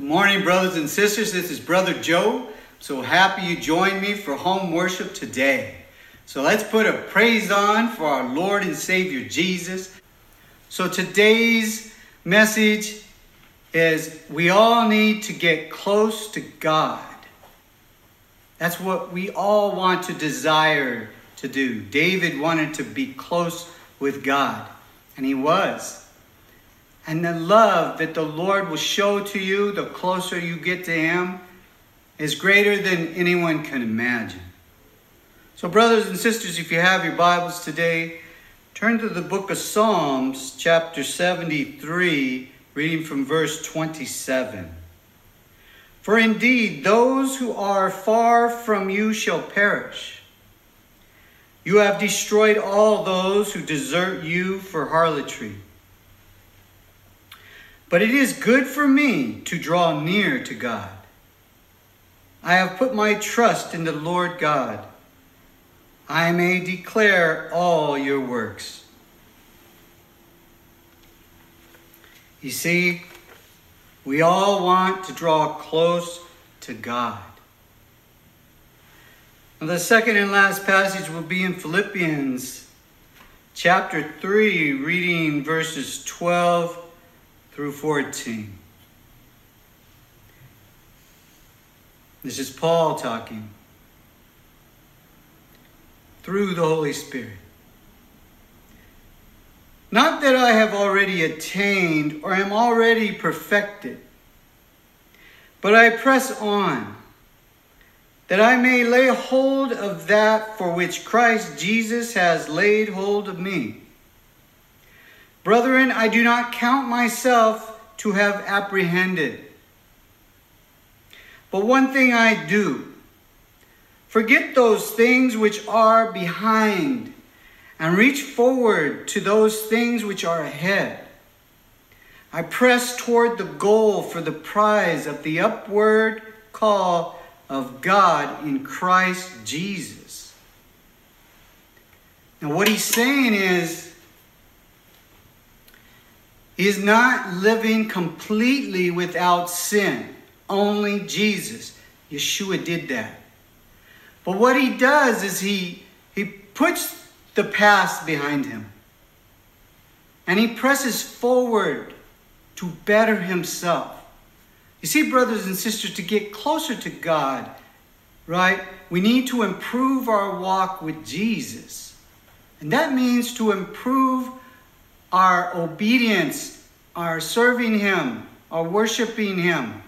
Good morning, brothers and sisters. This is Brother Joe. So happy you joined me for home worship today. So let's put a praise on for our Lord and Savior Jesus. So today's message is we all need to get close to God. That's what we all want to desire to do. David wanted to be close with God, and he was. And the love that the Lord will show to you the closer you get to Him is greater than anyone can imagine. So, brothers and sisters, if you have your Bibles today, turn to the book of Psalms, chapter 73, reading from verse 27. For indeed, those who are far from you shall perish. You have destroyed all those who desert you for harlotry. But it is good for me to draw near to God. I have put my trust in the Lord God. I may declare all your works. You see, we all want to draw close to God. Now, the second and last passage will be in Philippians chapter 3, reading verses 12 through 14. This is Paul talking through the Holy Spirit. Not that I have already attained or am already perfected, but I press on, that I may lay hold of that for which Christ Jesus has laid hold of me. Brethren, I do not count myself to have apprehended. But one thing I do forget those things which are behind and reach forward to those things which are ahead. I press toward the goal for the prize of the upward call of God in Christ Jesus. Now, what he's saying is, he is not living completely without sin. Only Jesus. Yeshua did that. But what he does is he, he puts the past behind him. And he presses forward to better himself. You see, brothers and sisters, to get closer to God, right, we need to improve our walk with Jesus. And that means to improve our obedience, our serving Him, our worshiping Him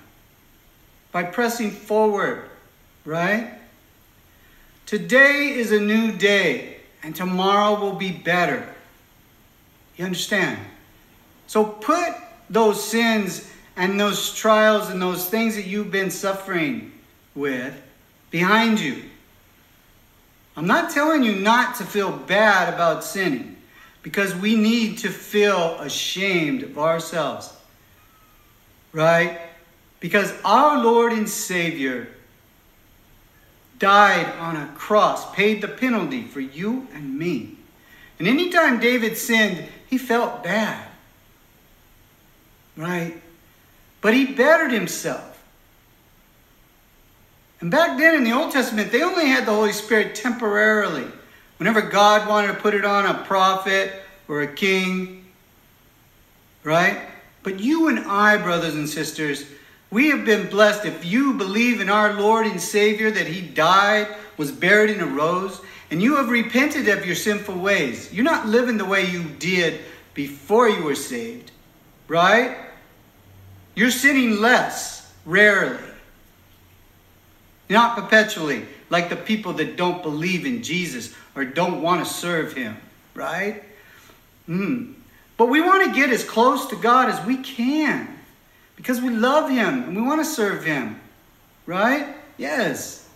by pressing forward, right? Today is a new day, and tomorrow will be better. You understand? So put those sins and those trials and those things that you've been suffering with behind you. I'm not telling you not to feel bad about sinning because we need to feel ashamed of ourselves. Right? Because our Lord and Savior died on a cross, paid the penalty for you and me. And anytime David sinned, he felt bad. Right? But he bettered himself. And back then in the Old Testament, they only had the Holy Spirit temporarily. Whenever God wanted to put it on a prophet or a king, right? But you and I, brothers and sisters, we have been blessed if you believe in our Lord and Savior that He died, was buried, and arose, and you have repented of your sinful ways. You're not living the way you did before you were saved, right? You're sinning less, rarely, not perpetually, like the people that don't believe in Jesus or don't want to serve him, right? Mm. But we want to get as close to God as we can because we love him and we want to serve him, right? Yes.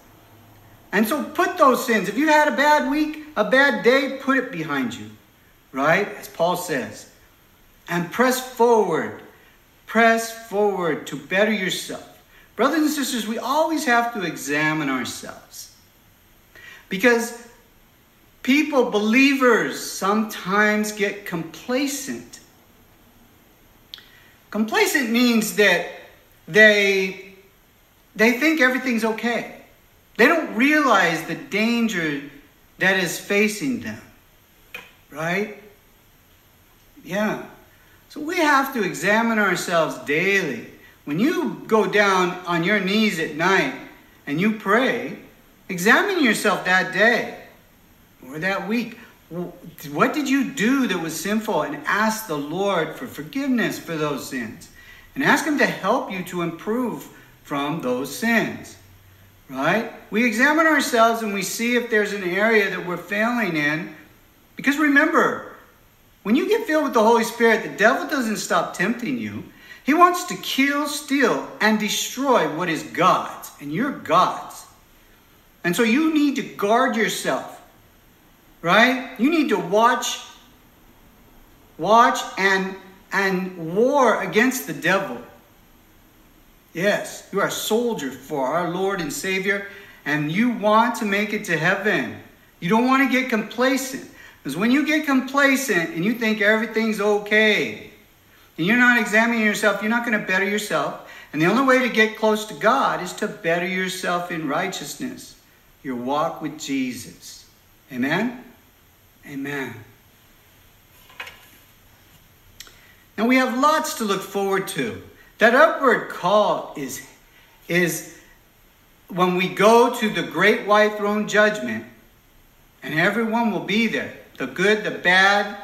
And so put those sins. If you had a bad week, a bad day, put it behind you, right? As Paul says. And press forward. Press forward to better yourself. Brothers and sisters, we always have to examine ourselves. Because people, believers, sometimes get complacent. Complacent means that they they think everything's okay. They don't realize the danger that is facing them. Right? Yeah. So we have to examine ourselves daily. When you go down on your knees at night and you pray, examine yourself that day or that week. What did you do that was sinful? And ask the Lord for forgiveness for those sins. And ask Him to help you to improve from those sins. Right? We examine ourselves and we see if there's an area that we're failing in. Because remember, when you get filled with the Holy Spirit, the devil doesn't stop tempting you. He wants to kill, steal, and destroy what is God's, and you're God's. And so you need to guard yourself, right? You need to watch, watch and and war against the devil. Yes, you are a soldier for our Lord and Savior, and you want to make it to heaven. You don't want to get complacent. Because when you get complacent and you think everything's okay, and you're not examining yourself, you're not going to better yourself. And the only way to get close to God is to better yourself in righteousness, your walk with Jesus. Amen? Amen. Now we have lots to look forward to. That upward call is, is when we go to the great white throne judgment, and everyone will be there the good, the bad,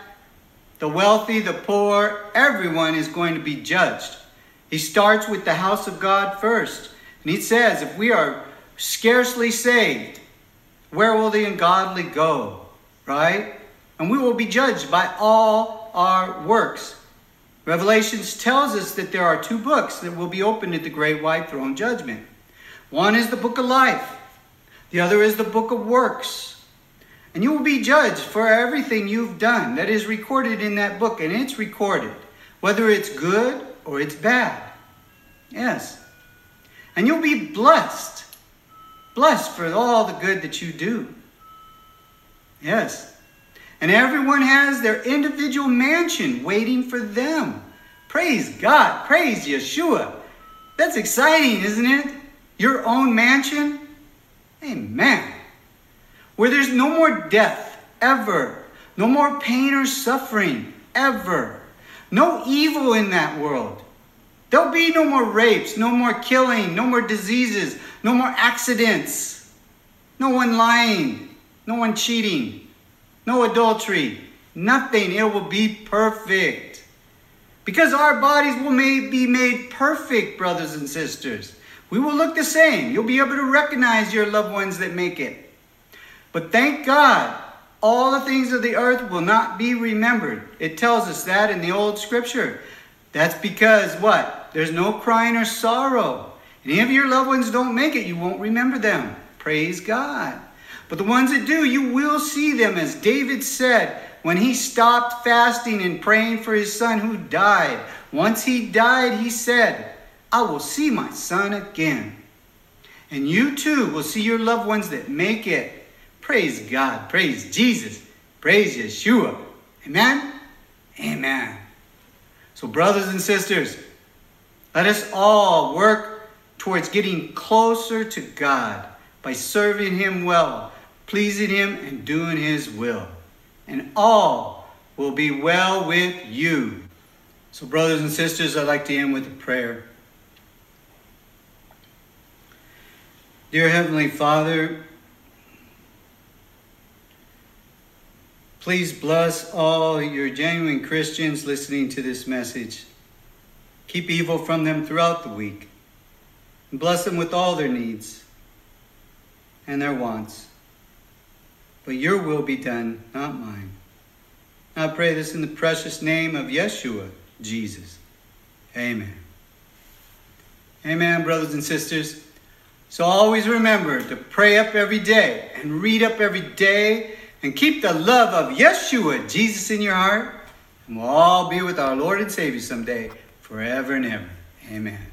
the wealthy, the poor, everyone is going to be judged. He starts with the house of God first. And he says, if we are scarcely saved, where will the ungodly go? Right? And we will be judged by all our works. Revelations tells us that there are two books that will be opened at the great white throne judgment. One is the book of life, the other is the book of works. And you will be judged for everything you've done that is recorded in that book. And it's recorded, whether it's good or it's bad. Yes. And you'll be blessed. Blessed for all the good that you do. Yes. And everyone has their individual mansion waiting for them. Praise God. Praise Yeshua. That's exciting, isn't it? Your own mansion? Amen where there's no more death ever, no more pain or suffering ever, no evil in that world. There'll be no more rapes, no more killing, no more diseases, no more accidents, no one lying, no one cheating, no adultery, nothing. It will be perfect. Because our bodies will be made perfect, brothers and sisters. We will look the same. You'll be able to recognize your loved ones that make it. But thank God, all the things of the earth will not be remembered. It tells us that in the old scripture. That's because what? There's no crying or sorrow. Any of your loved ones don't make it, you won't remember them. Praise God. But the ones that do, you will see them, as David said when he stopped fasting and praying for his son who died. Once he died, he said, I will see my son again. And you too will see your loved ones that make it. Praise God. Praise Jesus. Praise Yeshua. Amen? Amen. So, brothers and sisters, let us all work towards getting closer to God by serving Him well, pleasing Him, and doing His will. And all will be well with you. So, brothers and sisters, I'd like to end with a prayer. Dear Heavenly Father, Please bless all your genuine Christians listening to this message. Keep evil from them throughout the week. And bless them with all their needs and their wants. But your will be done, not mine. I pray this in the precious name of Yeshua, Jesus. Amen. Amen, brothers and sisters. So always remember to pray up every day and read up every day and keep the love of Yeshua, Jesus, in your heart. And we'll all be with our Lord and Savior someday, forever and ever. Amen.